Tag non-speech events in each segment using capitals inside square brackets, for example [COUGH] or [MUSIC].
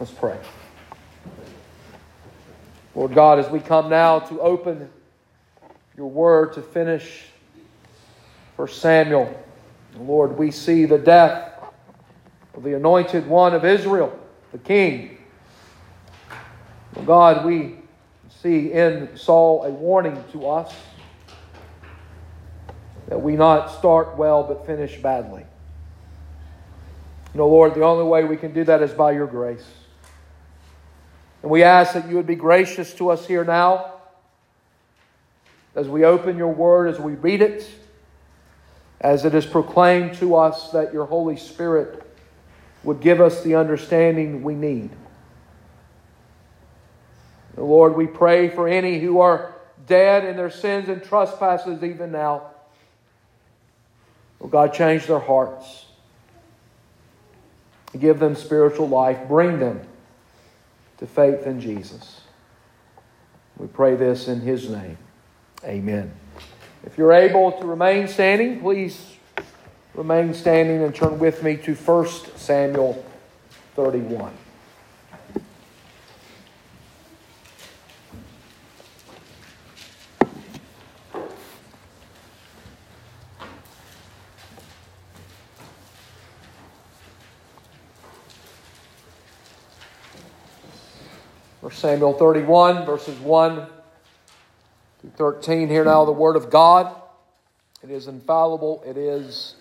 Let's pray. Lord God, as we come now to open your word to finish for Samuel, Lord, we see the death of the anointed one of Israel, the king. Well, God, we see in Saul a warning to us that we not start well but finish badly. Know, Lord, the only way we can do that is by your grace. And we ask that you would be gracious to us here now as we open your word, as we read it, as it is proclaimed to us that your Holy Spirit would give us the understanding we need. Lord, we pray for any who are dead in their sins and trespasses even now. God, change their hearts. Give them spiritual life. Bring them to faith in Jesus. We pray this in His name. Amen. If you're able to remain standing, please remain standing and turn with me to 1 Samuel 31. Samuel 31, verses 1 through 13. Here now the Word of God. It is infallible, it is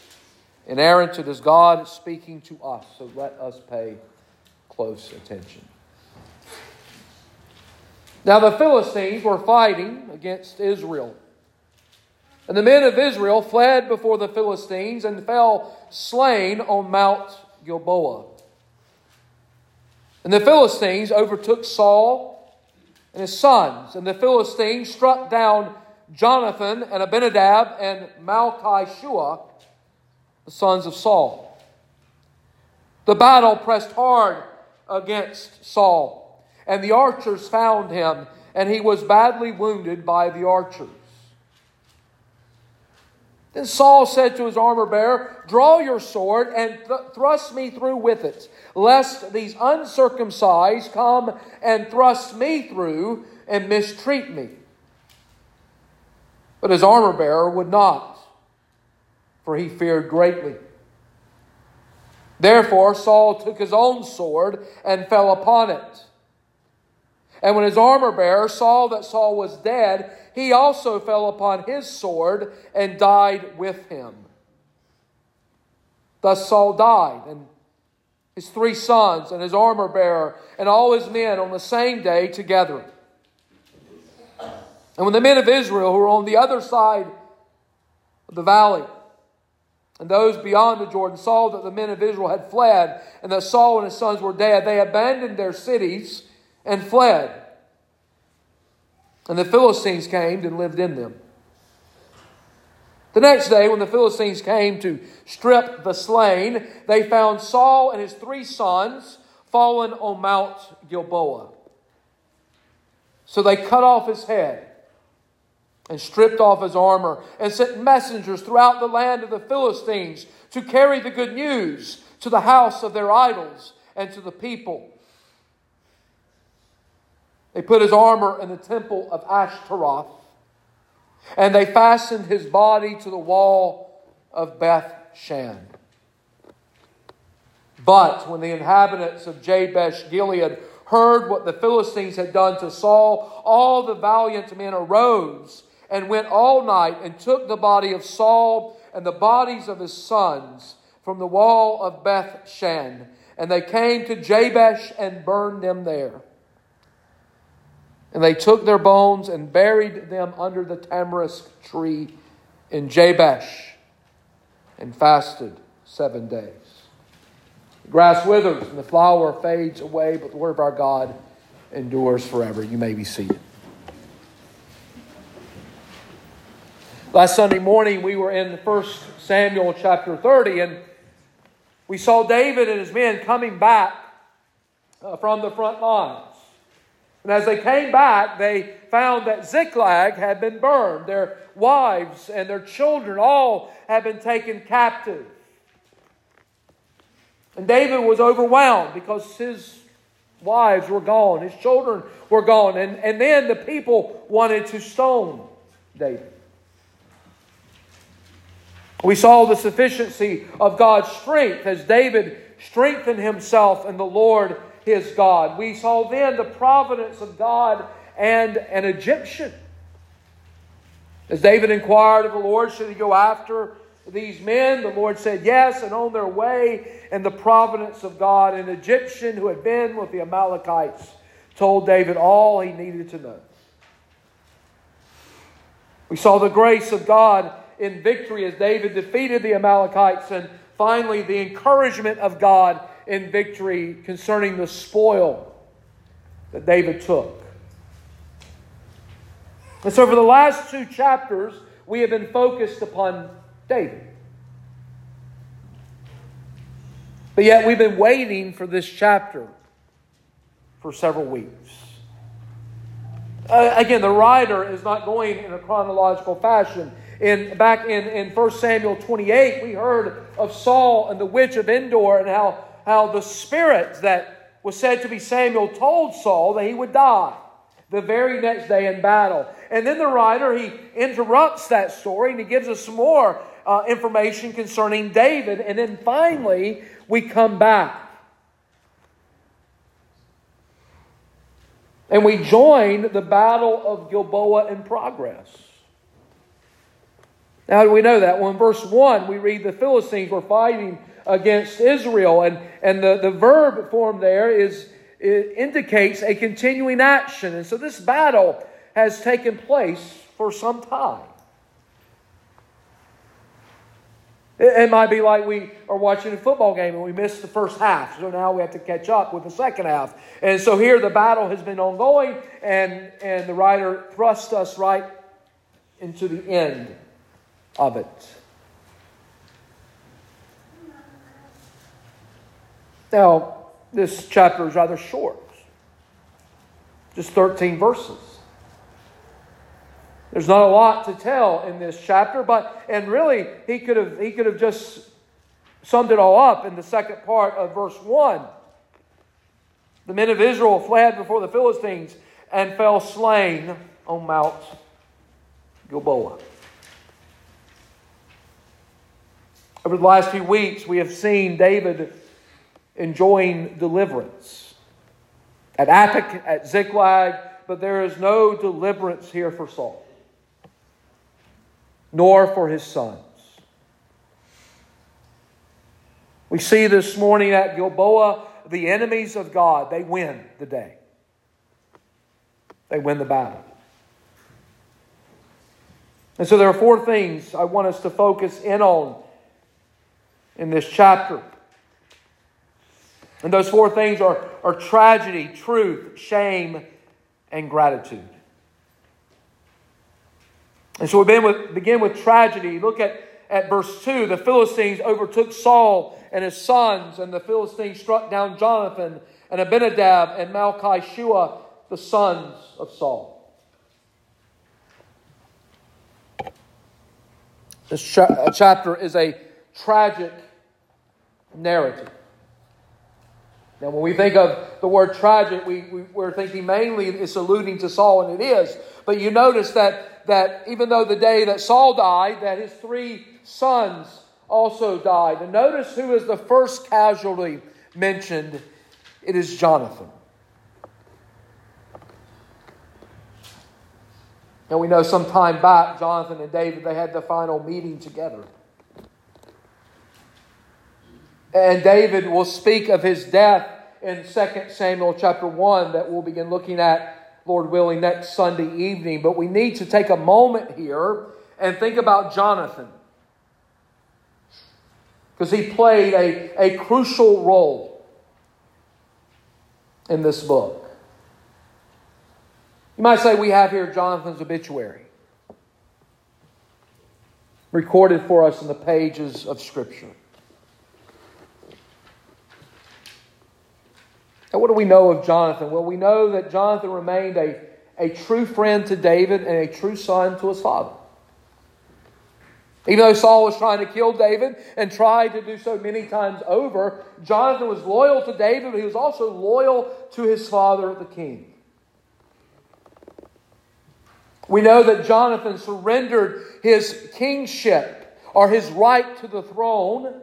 inerrant, it is God speaking to us. So let us pay close attention. Now the Philistines were fighting against Israel. And the men of Israel fled before the Philistines and fell slain on Mount Gilboa. And the Philistines overtook Saul and his sons, and the Philistines struck down Jonathan and Abinadab and Malchishua, the sons of Saul. The battle pressed hard against Saul, and the archers found him, and he was badly wounded by the archers. Then Saul said to his armor bearer, Draw your sword and th- thrust me through with it, lest these uncircumcised come and thrust me through and mistreat me. But his armor bearer would not, for he feared greatly. Therefore, Saul took his own sword and fell upon it. And when his armor bearer saw that Saul was dead, he also fell upon his sword and died with him. Thus Saul died, and his three sons, and his armor bearer, and all his men on the same day together. And when the men of Israel, who were on the other side of the valley, and those beyond the Jordan saw that the men of Israel had fled, and that Saul and his sons were dead, they abandoned their cities and fled. And the Philistines came and lived in them. The next day, when the Philistines came to strip the slain, they found Saul and his three sons fallen on Mount Gilboa. So they cut off his head and stripped off his armor and sent messengers throughout the land of the Philistines to carry the good news to the house of their idols and to the people. They put his armor in the temple of Ashtaroth, and they fastened his body to the wall of Beth Shan. But when the inhabitants of Jabesh Gilead heard what the Philistines had done to Saul, all the valiant men arose and went all night and took the body of Saul and the bodies of his sons from the wall of Beth Shan. And they came to Jabesh and burned them there. And they took their bones and buried them under the tamarisk tree in Jabesh and fasted seven days. The grass withers and the flower fades away, but the word of our God endures forever. You may be seated. Last Sunday morning, we were in 1 Samuel chapter 30, and we saw David and his men coming back uh, from the front lines. And as they came back, they found that Ziklag had been burned. Their wives and their children all had been taken captive. And David was overwhelmed because his wives were gone, his children were gone, and, and then the people wanted to stone David. We saw the sufficiency of God's strength as David strengthened himself in the Lord his God. We saw then the providence of God and an Egyptian. As David inquired of the Lord, should he go after these men? The Lord said yes, and on their way in the providence of God, an Egyptian who had been with the Amalekites told David all he needed to know. We saw the grace of God in victory as David defeated the Amalekites, and finally the encouragement of God in victory concerning the spoil that David took. And so, for the last two chapters, we have been focused upon David. But yet, we've been waiting for this chapter for several weeks. Uh, again, the writer is not going in a chronological fashion. In, back in, in 1 Samuel 28, we heard of Saul and the witch of Endor and how, how the spirit that was said to be Samuel told Saul that he would die the very next day in battle. And then the writer, he interrupts that story and he gives us some more uh, information concerning David. And then finally, we come back. And we join the battle of Gilboa in progress. Now, do we know that? Well, in verse 1, we read the Philistines were fighting against Israel, and, and the, the verb form there is it indicates a continuing action. And so this battle has taken place for some time. It, might be like we are watching a football game and we missed the first half. So now we have to catch up with the second half. And so here the battle has been ongoing, and, and the writer thrusts us right into the end of it. Now, this chapter is rather short, just 13 verses. There's not a lot to tell in this chapter, but and really he could have he could have just summed it all up in the second part of verse 1. The men of Israel fled before the Philistines and fell slain on Mount Gilboa. Over the last few weeks, we have seen David enjoying deliverance. At Aphek, at Ziklag, but there is no deliverance here for Saul, nor for his sons. We see this morning at Gilboa, the enemies of God, they win the day. They win the battle. And so there are four things I want us to focus in on in this chapter. And those four things are, are tragedy, truth, shame, and gratitude. And so we begin with, begin with tragedy. Look at, at verse 2. The Philistines overtook Saul and his sons, and the Philistines struck down Jonathan and Abinadab and Malchishua, the sons of Saul. This cha- uh, chapter is a tragic narrative. Now, when we think of the word tragic, we, we, are thinking mainly it's alluding to Saul, and it is. But you notice that, that even though the day that Saul died, that his three sons also died. And notice who is the first casualty mentioned. It is Jonathan. And we know some time back, Jonathan and David, they had the final meeting together. And David will speak of his death in 2 Samuel chapter 1 that we'll begin looking at, Lord willing, next Sunday evening. But we need to take a moment here and think about Jonathan. Because he played a, a crucial role in this book. You might say we have here Jonathan's obituary, recorded for us in the pages of Scripture. And what do we know of Jonathan? Well, we know that Jonathan remained a, a true friend to David and a true son to his father. Even though Saul was trying to kill David and tried to do so many times over, Jonathan was loyal to David, but he was also loyal to his father, the king. We know that Jonathan surrendered his kingship or his right to the throne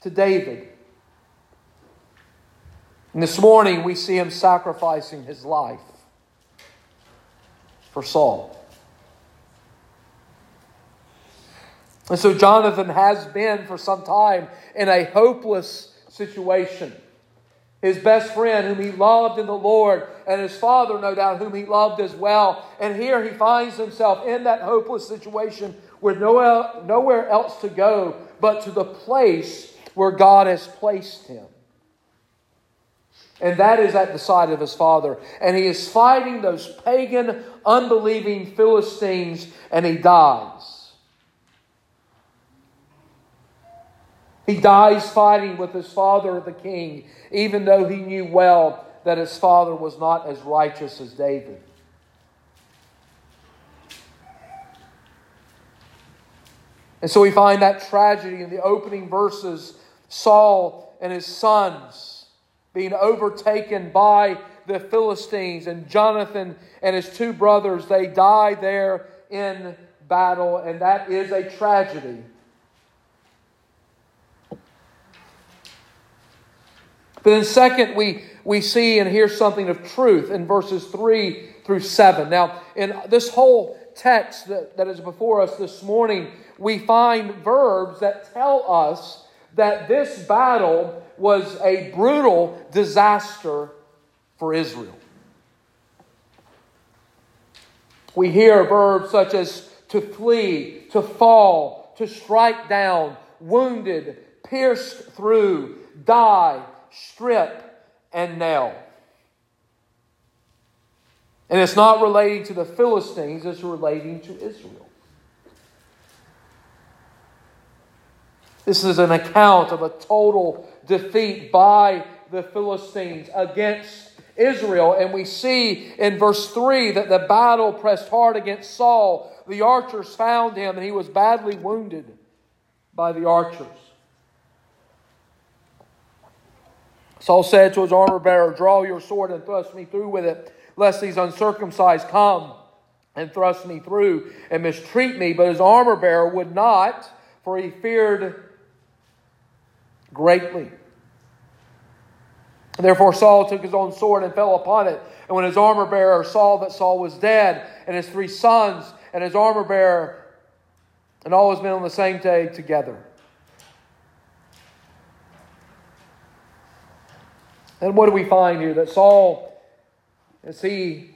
to David. And this morning we see him sacrificing his life for Saul. And so Jonathan has been for some time in a hopeless situation. His best friend, whom he loved in the Lord, and his father, no doubt, whom he loved as well. And here he finds himself in that hopeless situation with nowhere else to go but to the place where God has placed him. And that is at the side of his father. And he is fighting those pagan, unbelieving Philistines, and he dies. He dies fighting with his father, the king, even though he knew well that his father was not as righteous as David. And so we find that tragedy in the opening verses Saul and his sons being overtaken by the Philistines, and Jonathan and his two brothers, they die there in battle, and that is a tragedy. But then, second, we, we see and hear something of truth in verses 3 through 7. Now, in this whole text that, that is before us this morning, we find verbs that tell us that this battle was a brutal disaster for Israel. We hear verbs such as to flee, to fall, to strike down, wounded, pierced through, die, strip, and nail. And it's not relating to the Philistines, it's relating to Israel. This is an account of a total defeat by the Philistines against Israel. And we see in verse 3 that the battle pressed hard against Saul. The archers found him, and he was badly wounded by the archers. Saul said to his armor bearer, Draw your sword and thrust me through with it, lest these uncircumcised come and thrust me through and mistreat me. But his armor bearer would not, for he feared greatly. Therefore, Saul took his own sword and fell upon it. And when his armor bearer saw that Saul was dead, and his three sons, and his armor bearer, and all his men on the same day together. And what do we find here? That Saul, as he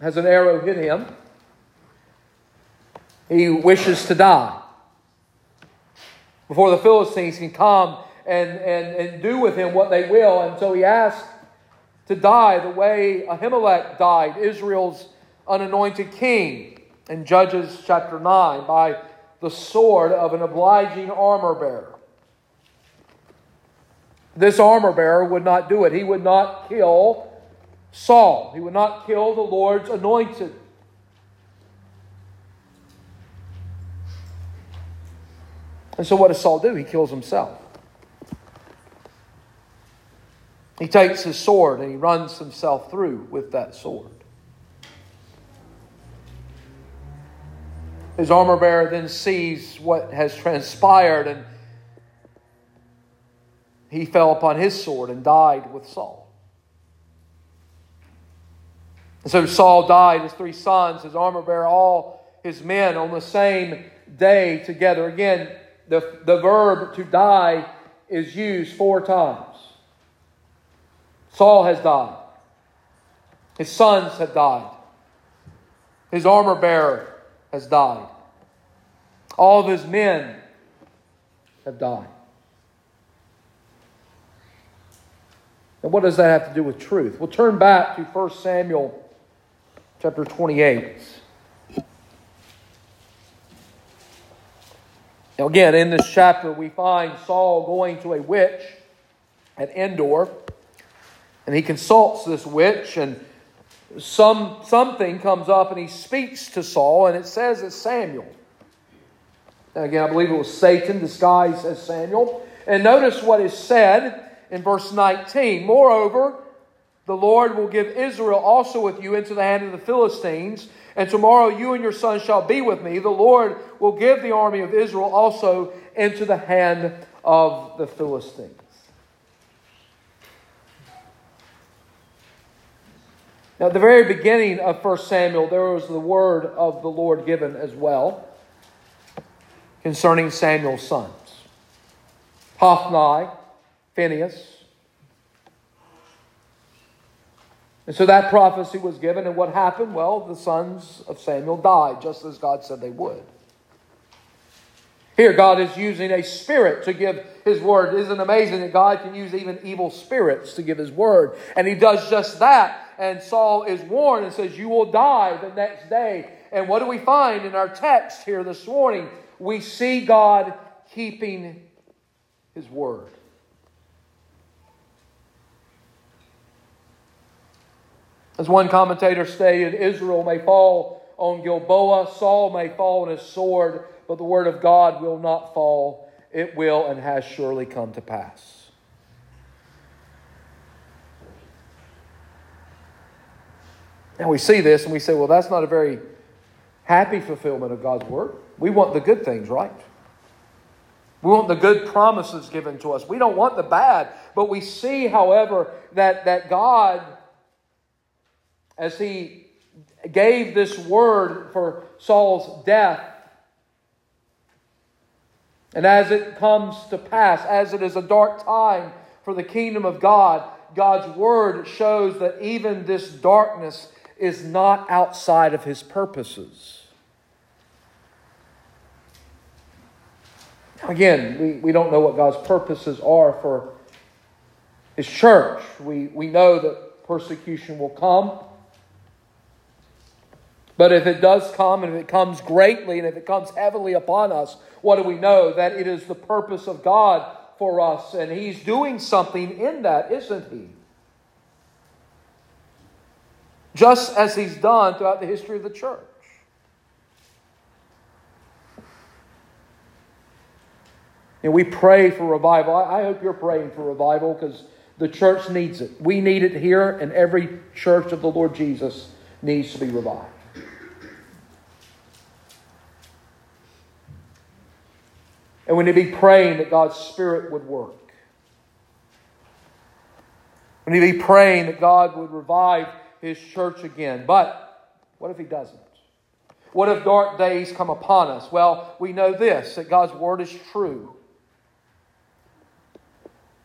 has an arrow hit him, he wishes to die before the Philistines can come and, and, and do with him what they will. And so he asked to die the way Abimelech died, Israel's unanointed king, in Judges chapter 9, by the sword of an obliging armor bearer. This armor bearer would not do it. He would not kill Saul. He would not kill the Lord's anointed. And so what does Saul do? He kills himself. He takes his sword and he runs himself through with that sword. His armor bearer then sees what has transpired and he fell upon his sword and died with Saul. And so Saul died, his three sons, his armor bearer, all his men on the same day together. Again, the, the verb to die is used four times. Saul has died. His sons have died. His armor bearer has died. All of his men have died. And what does that have to do with truth? We'll turn back to 1 Samuel chapter 28. Now, again, in this chapter, we find Saul going to a witch at Endor, and he consults this witch, and some something comes up, and he speaks to Saul, and it says it's Samuel. Again, I believe it was Satan disguised as Samuel. And notice what is said in verse 19. Moreover, the Lord will give Israel also with you into the hand of the Philistines, and tomorrow you and your sons shall be with me. The Lord will give the army of Israel also into the hand of the Philistines. Now, at the very beginning of 1 Samuel, there was the word of the Lord given as well concerning Samuel's sons Hophni, Phinehas. And so that prophecy was given, and what happened? Well, the sons of Samuel died, just as God said they would. Here, God is using a spirit to give His word. Isn't it amazing that God can use even evil spirits to give His word? And He does just that. And Saul is warned and says, You will die the next day. And what do we find in our text here this morning? We see God keeping His word. As one commentator stated, Israel may fall on Gilboa, Saul may fall on his sword, but the word of God will not fall. It will and has surely come to pass. And we see this and we say, well, that's not a very happy fulfillment of God's word. We want the good things, right? We want the good promises given to us. We don't want the bad. But we see, however, that, that God as he gave this word for Saul's death. And as it comes to pass, as it is a dark time for the kingdom of God, God's word shows that even this darkness is not outside of his purposes. Again, we, we don't know what God's purposes are for his church. We, we know that persecution will come. But if it does come, and if it comes greatly, and if it comes heavily upon us, what do we know? That it is the purpose of God for us, and He's doing something in that, isn't He? Just as He's done throughout the history of the church. And we pray for revival. I hope you're praying for revival because the church needs it. We need it here, and every church of the Lord Jesus needs to be revived. And we need to be praying that God's Spirit would work. We need to be praying that God would revive His church again. But what if He doesn't? What if dark days come upon us? Well, we know this that God's Word is true.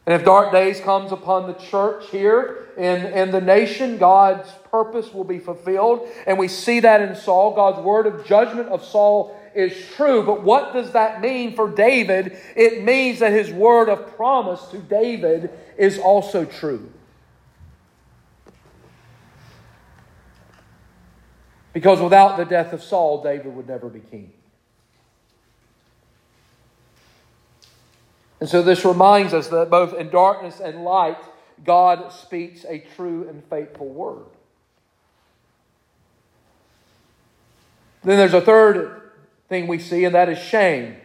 And if dark days comes upon the church here in, in the nation, God's purpose will be fulfilled. And we see that in Saul. God's word of judgment of Saul is true. But what does that mean for David? It means that his word of promise to David is also true. Because without the death of Saul, David would never be king. And so this reminds us that both in darkness and light, God speaks a true and faithful word. Then there's a third thing we see, and that is shame.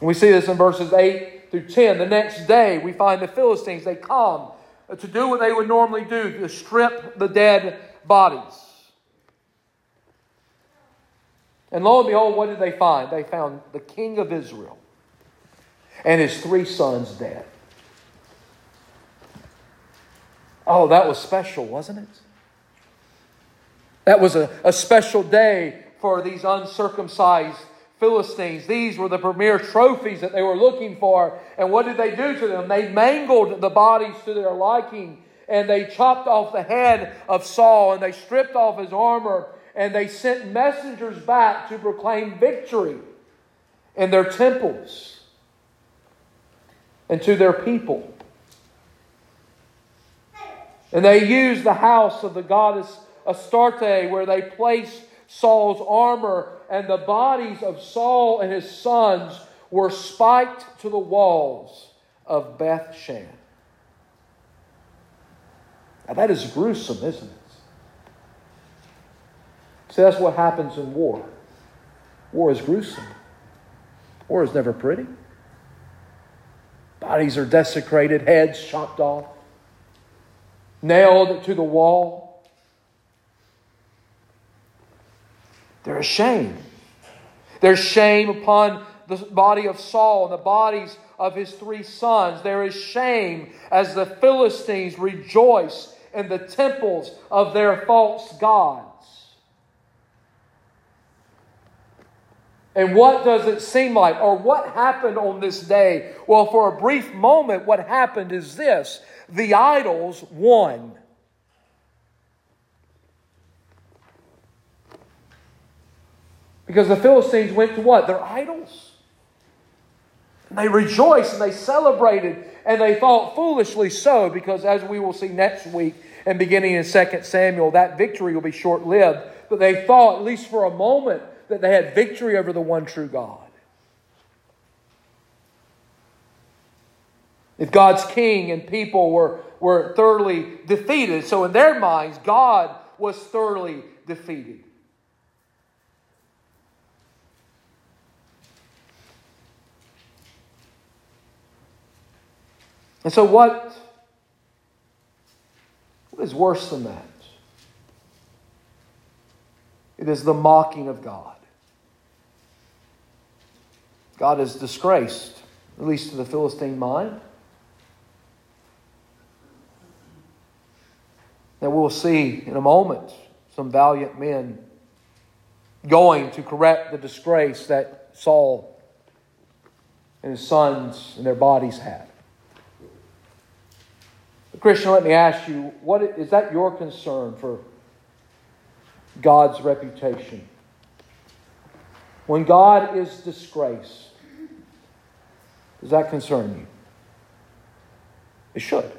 We see this in verses 8 through 10. The next day, we find the Philistines, they come to do what they would normally do to strip the dead bodies. And lo and behold, what did they find? They found the king of Israel and his three sons dead. Oh, that was special, wasn't it? That was a, a special day for these uncircumcised Philistines. These were the premier trophies that they were looking for. And what did they do to them? They mangled the bodies to their liking, and they chopped off the head of Saul, and they stripped off his armor, and they sent messengers back to proclaim victory in their temples and to their people. And they used the house of the goddess Astarte, where they placed Saul's armor, and the bodies of Saul and his sons were spiked to the walls of Bethshan. Now that is gruesome, isn't it? See, that's what happens in war. War is gruesome. War is never pretty. Bodies are desecrated, heads chopped off, nailed to the wall. There is shame. There's shame upon the body of Saul and the bodies of his three sons. There is shame as the Philistines rejoice in the temples of their false gods. And what does it seem like? Or what happened on this day? Well, for a brief moment, what happened is this the idols won. Because the Philistines went to what? Their idols. And they rejoiced and they celebrated and they thought foolishly so because as we will see next week and beginning in 2 Samuel, that victory will be short lived. But they thought, at least for a moment, that they had victory over the one true God. If God's king and people were, were thoroughly defeated, so in their minds, God was thoroughly defeated. And so, what, what is worse than that? It is the mocking of God. God is disgraced, at least to the Philistine mind. And we'll see in a moment some valiant men going to correct the disgrace that Saul and his sons and their bodies had. Christian, let me ask you, what is that your concern for God's reputation? When God is disgraced, does that concern you? It should.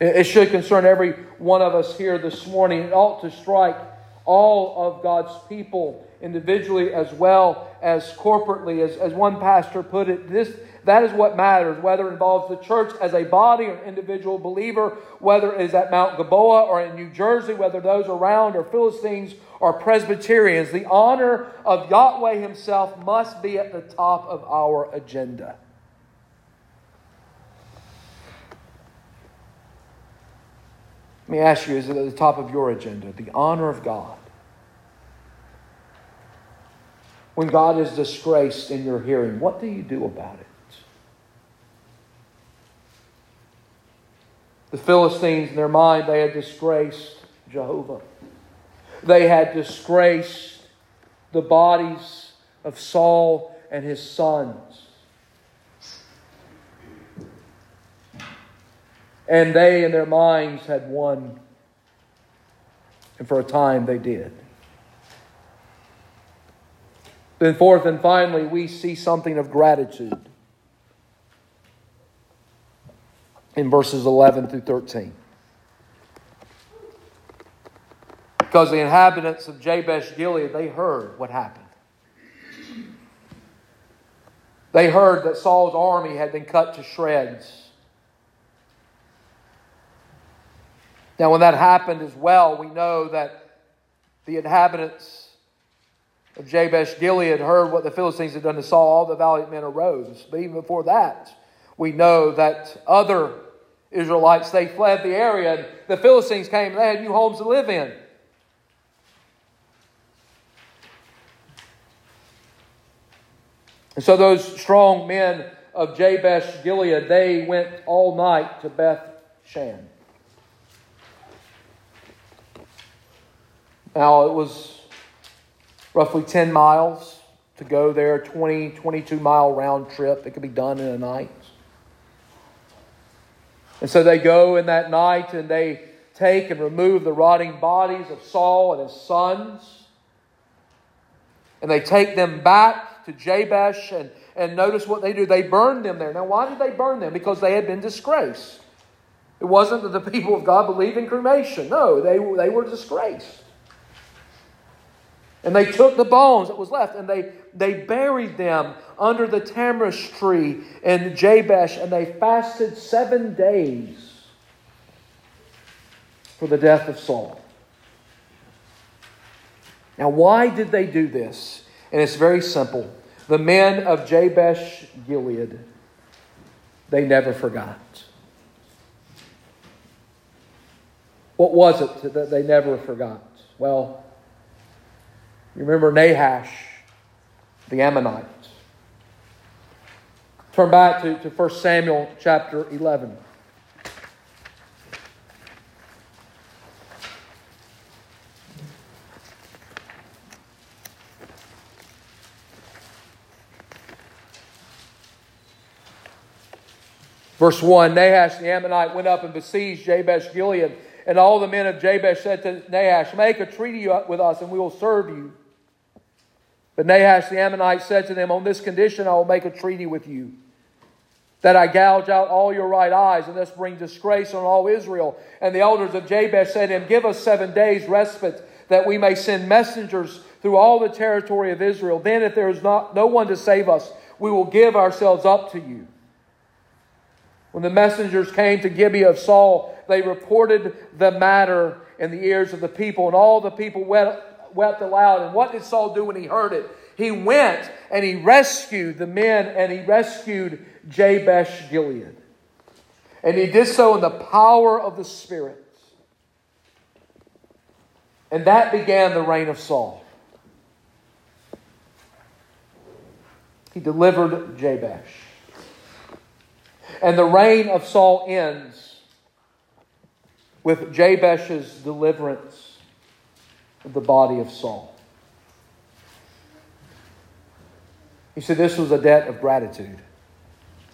It should concern every one of us here this morning. It ought to strike all of God's people individually as well as corporately. As, as one pastor put it, this, that is what matters, whether it involves the church as a body or individual believer, whether it is at Mount Gilboa or in New Jersey, whether those around are Philistines or Presbyterians. The honor of Yahweh Himself must be at the top of our agenda. Let me ask you, is it at the top of your agenda? The honor of God. When God is disgraced in your hearing, what do you do about it? The Philistines, in their mind, they had disgraced Jehovah. They had disgraced the bodies of Saul and his sons. And they, in their minds, had won. And for a time, they did. Then, fourth and finally, we see something of gratitude in verses 11 through 13. Because the inhabitants of Jabesh Gilead, they heard what happened. They heard that Saul's army had been cut to shreds. Now, when that happened as well, we know that the inhabitants of Jabesh Gilead heard what the Philistines had done to Saul. All the valiant men arose. But even before that, we know that other Israelites, they fled the area, and the Philistines came and they had new homes to live in. And so those strong men of Jabesh Gilead, they went all night to Beth Shan. Now, it was roughly 10 miles to go there, 20, 22 mile round trip. It could be done in a night. And so they go in that night and they take and remove the rotting bodies of Saul and his sons. And they take them back to Jabesh and, and notice what they do. They burn them there. Now, why did they burn them? Because they had been disgraced. It wasn't that the [LAUGHS] people of God believed in cremation. No, they, they were disgraced. And they took the bones that was left and they, they buried them under the tamarisk tree in Jabesh and they fasted seven days for the death of Saul. Now, why did they do this? And it's very simple. The men of Jabesh Gilead, they never forgot. What was it that they never forgot? Well, you remember Nahash, the Ammonite. Turn back to, to 1 Samuel chapter 11. Verse 1 Nahash the Ammonite went up and besieged Jabesh Gilead. And all the men of Jabesh said to Nahash, Make a treaty with us, and we will serve you. But Nahash the Ammonite said to them, On this condition I will make a treaty with you, that I gouge out all your right eyes, and thus bring disgrace on all Israel. And the elders of Jabesh said to him, Give us seven days' respite, that we may send messengers through all the territory of Israel. Then, if there is not no one to save us, we will give ourselves up to you. When the messengers came to Gibeah of Saul, they reported the matter in the ears of the people, and all the people wept, wept aloud. And what did Saul do when he heard it? He went and he rescued the men and he rescued Jabesh Gilead. And he did so in the power of the Spirit. And that began the reign of Saul. He delivered Jabesh. And the reign of Saul ends with Jabesh's deliverance the body of Saul. You see, this was a debt of gratitude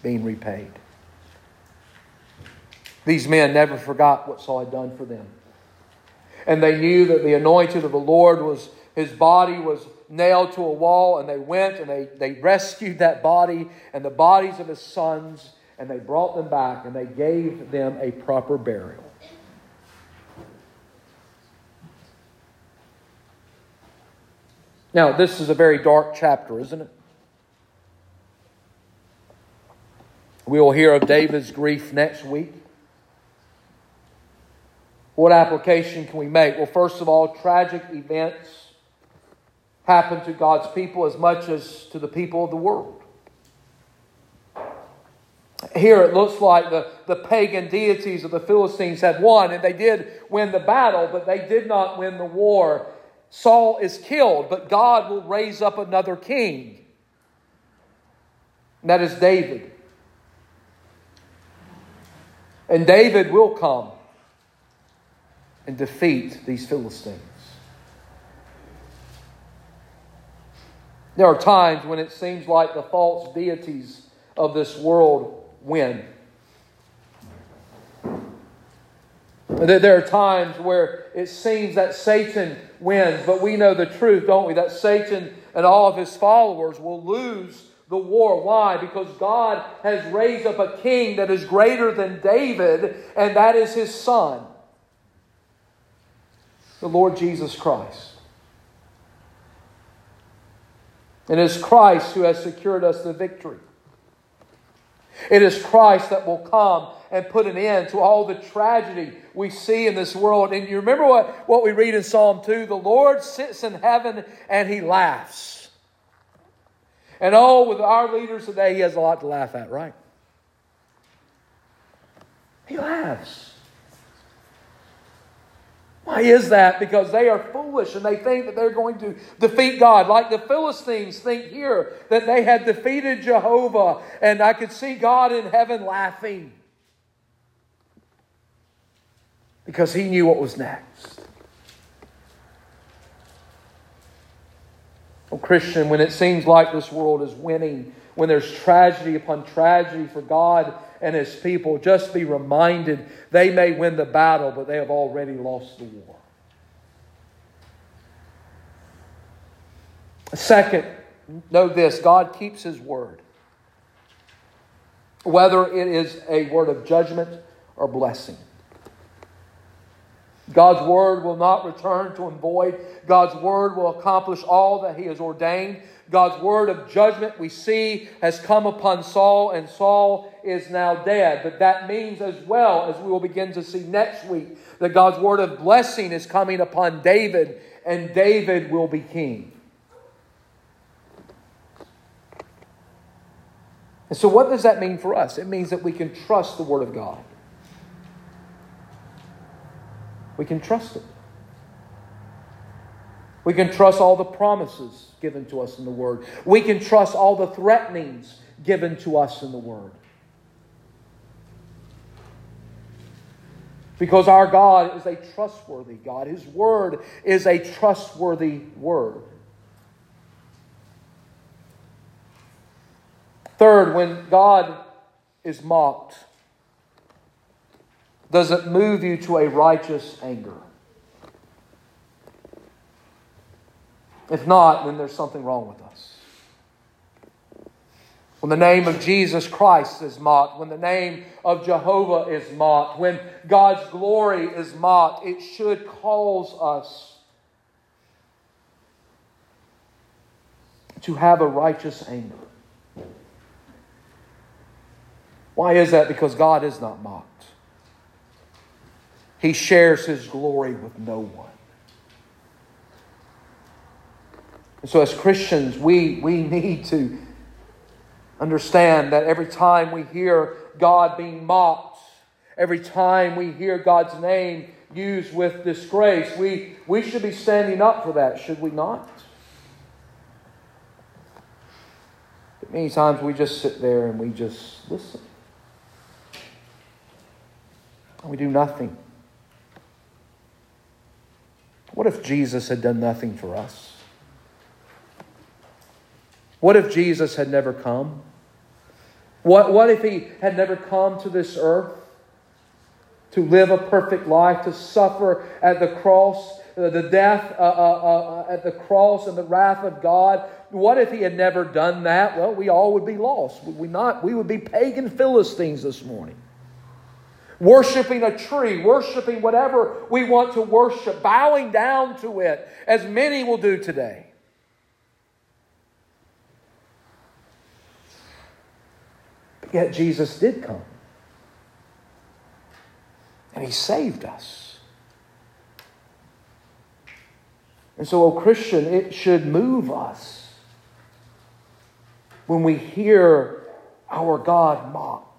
being repaid. These men never forgot what Saul had done for them. And they knew that the anointed of the Lord was, his body was nailed to a wall, and they went and they, they rescued that body and the bodies of his sons and they brought them back and they gave them a proper burial. Now, this is a very dark chapter, isn't it? We will hear of David's grief next week. What application can we make? Well, first of all, tragic events happen to God's people as much as to the people of the world. Here it looks like the, the pagan deities of the Philistines had won, and they did win the battle, but they did not win the war. Saul is killed, but God will raise up another king. And that is David. And David will come and defeat these Philistines. There are times when it seems like the false deities of this world win. There are times where it seems that Satan wins, but we know the truth, don't we? That Satan and all of his followers will lose the war. Why? Because God has raised up a king that is greater than David, and that is his son, the Lord Jesus Christ. It is Christ who has secured us the victory. It is Christ that will come and put an end to all the tragedy we see in this world. And you remember what, what we read in Psalm 2? The Lord sits in heaven and he laughs. And oh, with our leaders today, he has a lot to laugh at, right? He laughs. Why is that? Because they are foolish and they think that they're going to defeat God. Like the Philistines think here that they had defeated Jehovah, and I could see God in heaven laughing because he knew what was next. Oh, Christian, when it seems like this world is winning, when there's tragedy upon tragedy for God and his people, just be reminded they may win the battle, but they have already lost the war. Second, know this God keeps his word. Whether it is a word of judgment or blessing. God's word will not return to him void. God's word will accomplish all that he has ordained. God's word of judgment we see has come upon Saul, and Saul is now dead. But that means, as well as we will begin to see next week, that God's word of blessing is coming upon David, and David will be king. And so, what does that mean for us? It means that we can trust the word of God. We can trust it. We can trust all the promises given to us in the Word. We can trust all the threatenings given to us in the Word. Because our God is a trustworthy God. His Word is a trustworthy Word. Third, when God is mocked, does it move you to a righteous anger? If not, then there's something wrong with us. When the name of Jesus Christ is mocked, when the name of Jehovah is mocked, when God's glory is mocked, it should cause us to have a righteous anger. Why is that? Because God is not mocked. He shares his glory with no one. And so, as Christians, we, we need to understand that every time we hear God being mocked, every time we hear God's name used with disgrace, we, we should be standing up for that, should we not? But many times we just sit there and we just listen. We do nothing. What if Jesus had done nothing for us? What if Jesus had never come? What, what if he had never come to this earth to live a perfect life, to suffer at the cross, uh, the death uh, uh, uh, at the cross and the wrath of God? What if he had never done that? Well, we all would be lost, would we not? We would be pagan Philistines this morning worshiping a tree, worshiping whatever we want to worship, bowing down to it, as many will do today. But yet Jesus did come. And he saved us. And so, O Christian, it should move us when we hear our God mocked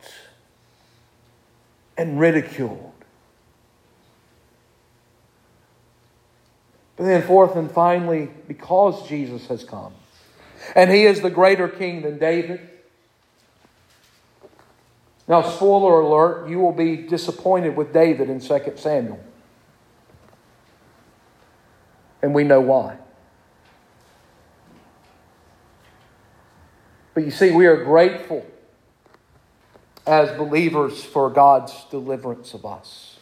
and ridiculed. But then, fourth and finally, because Jesus has come, and he is the greater king than David. Now, spoiler alert, you will be disappointed with David in 2 Samuel. And we know why. But you see, we are grateful as believers for God's deliverance of us.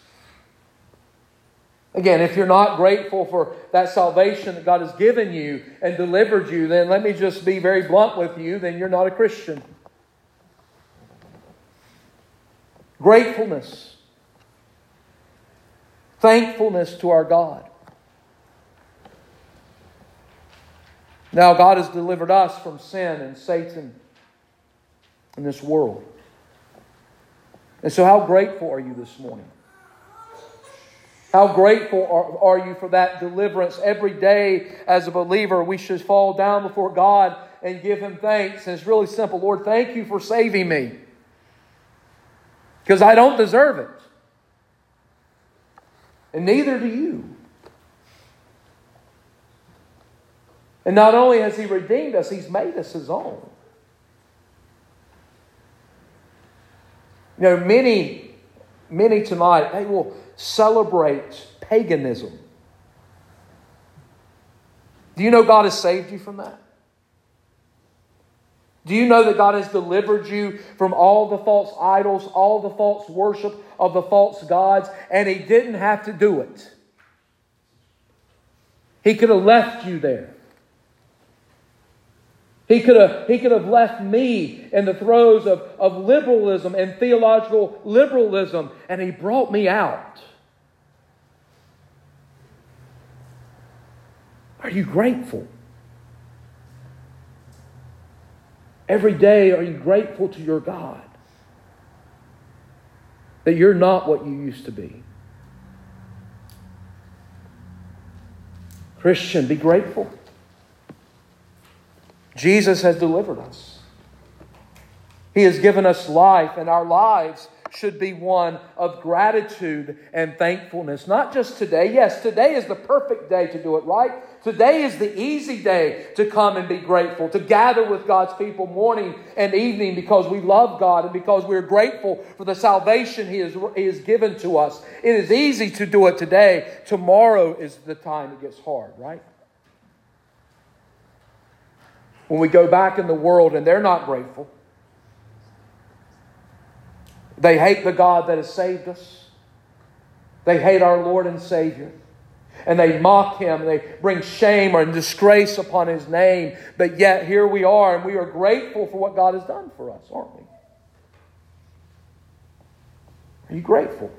Again, if you're not grateful for that salvation that God has given you and delivered you, then let me just be very blunt with you, then you're not a Christian. Gratefulness, thankfulness to our God. Now, God has delivered us from sin and Satan in this world. And so, how grateful are you this morning? How grateful are, are you for that deliverance? Every day, as a believer, we should fall down before God and give Him thanks. And it's really simple Lord, thank you for saving me. Because I don't deserve it. And neither do you. And not only has He redeemed us, He's made us His own. You know, many, many tonight, they will celebrate paganism. Do you know God has saved you from that? Do you know that God has delivered you from all the false idols, all the false worship of the false gods, and He didn't have to do it? He could have left you there. He could have, he could have left me in the throes of, of liberalism and theological liberalism, and he brought me out. Are you grateful? Every day, are you grateful to your God that you're not what you used to be? Christian, be grateful. Jesus has delivered us. He has given us life, and our lives should be one of gratitude and thankfulness. Not just today. Yes, today is the perfect day to do it, right? Today is the easy day to come and be grateful, to gather with God's people morning and evening because we love God and because we're grateful for the salvation He has, he has given to us. It is easy to do it today. Tomorrow is the time it gets hard, right? When we go back in the world and they're not grateful, they hate the God that has saved us. They hate our Lord and Savior. And they mock him. They bring shame or disgrace upon his name. But yet, here we are, and we are grateful for what God has done for us, aren't we? Are you grateful?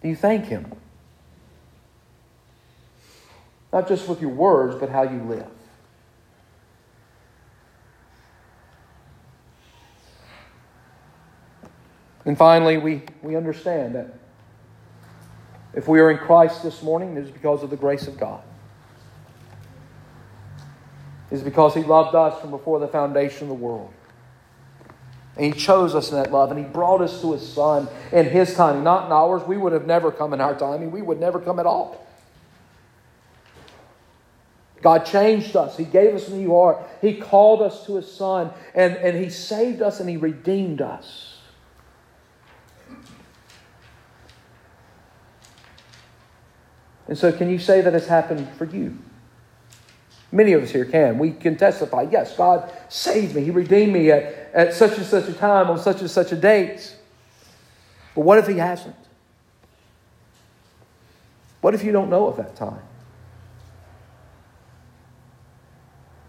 Do you thank him? Not just with your words, but how you live. And finally, we, we understand that if we are in Christ this morning, it is because of the grace of God. It is because He loved us from before the foundation of the world. And He chose us in that love, and He brought us to His Son in His time, not in ours. We would have never come in our timing, we would never come at all. God changed us. He gave us a new heart. He called us to His Son, and, and He saved us and He redeemed us. And so, can you say that has happened for you? Many of us here can. We can testify yes, God saved me. He redeemed me at, at such and such a time on such and such a date. But what if He hasn't? What if you don't know of that time?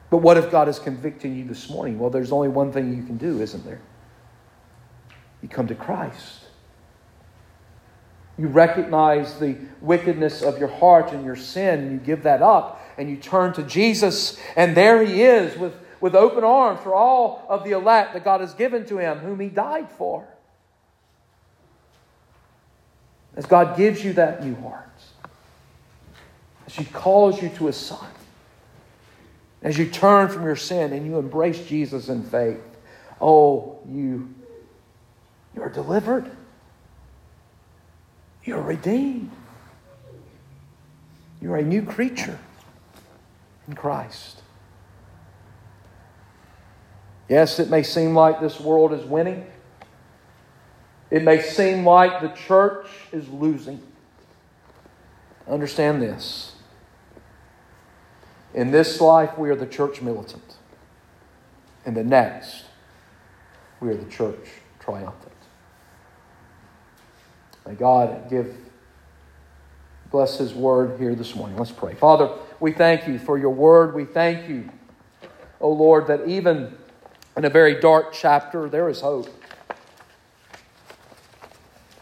But what if God is convicting you this morning? Well, there's only one thing you can do, isn't there? You come to Christ. You recognize the wickedness of your heart and your sin, you give that up, and you turn to Jesus, and there he is with, with open arms for all of the elect that God has given to him, whom he died for. As God gives you that new heart, as he calls you to his son, as you turn from your sin and you embrace Jesus in faith, oh, you, you are delivered. You're redeemed. You're a new creature in Christ. Yes, it may seem like this world is winning. It may seem like the church is losing. Understand this. In this life, we are the church militant. In the next, we are the church triumphant. May God give, bless His word here this morning. Let's pray. Father, we thank you for your word. We thank you, O Lord, that even in a very dark chapter, there is hope.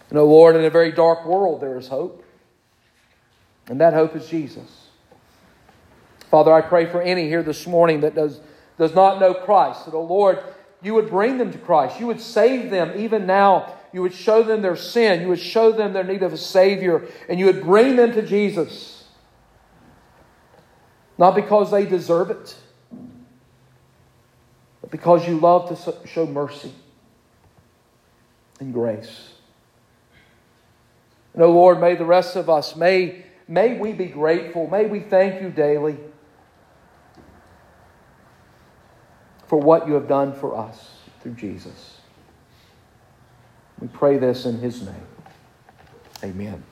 And, O Lord, in a very dark world, there is hope. And that hope is Jesus. Father, I pray for any here this morning that does, does not know Christ, that, oh Lord, you would bring them to Christ. You would save them even now you would show them their sin. You would show them their need of a Savior. And you would bring them to Jesus. Not because they deserve it, but because you love to show mercy and grace. And, oh Lord, may the rest of us, may, may we be grateful. May we thank you daily for what you have done for us through Jesus. We pray this in his name. Amen.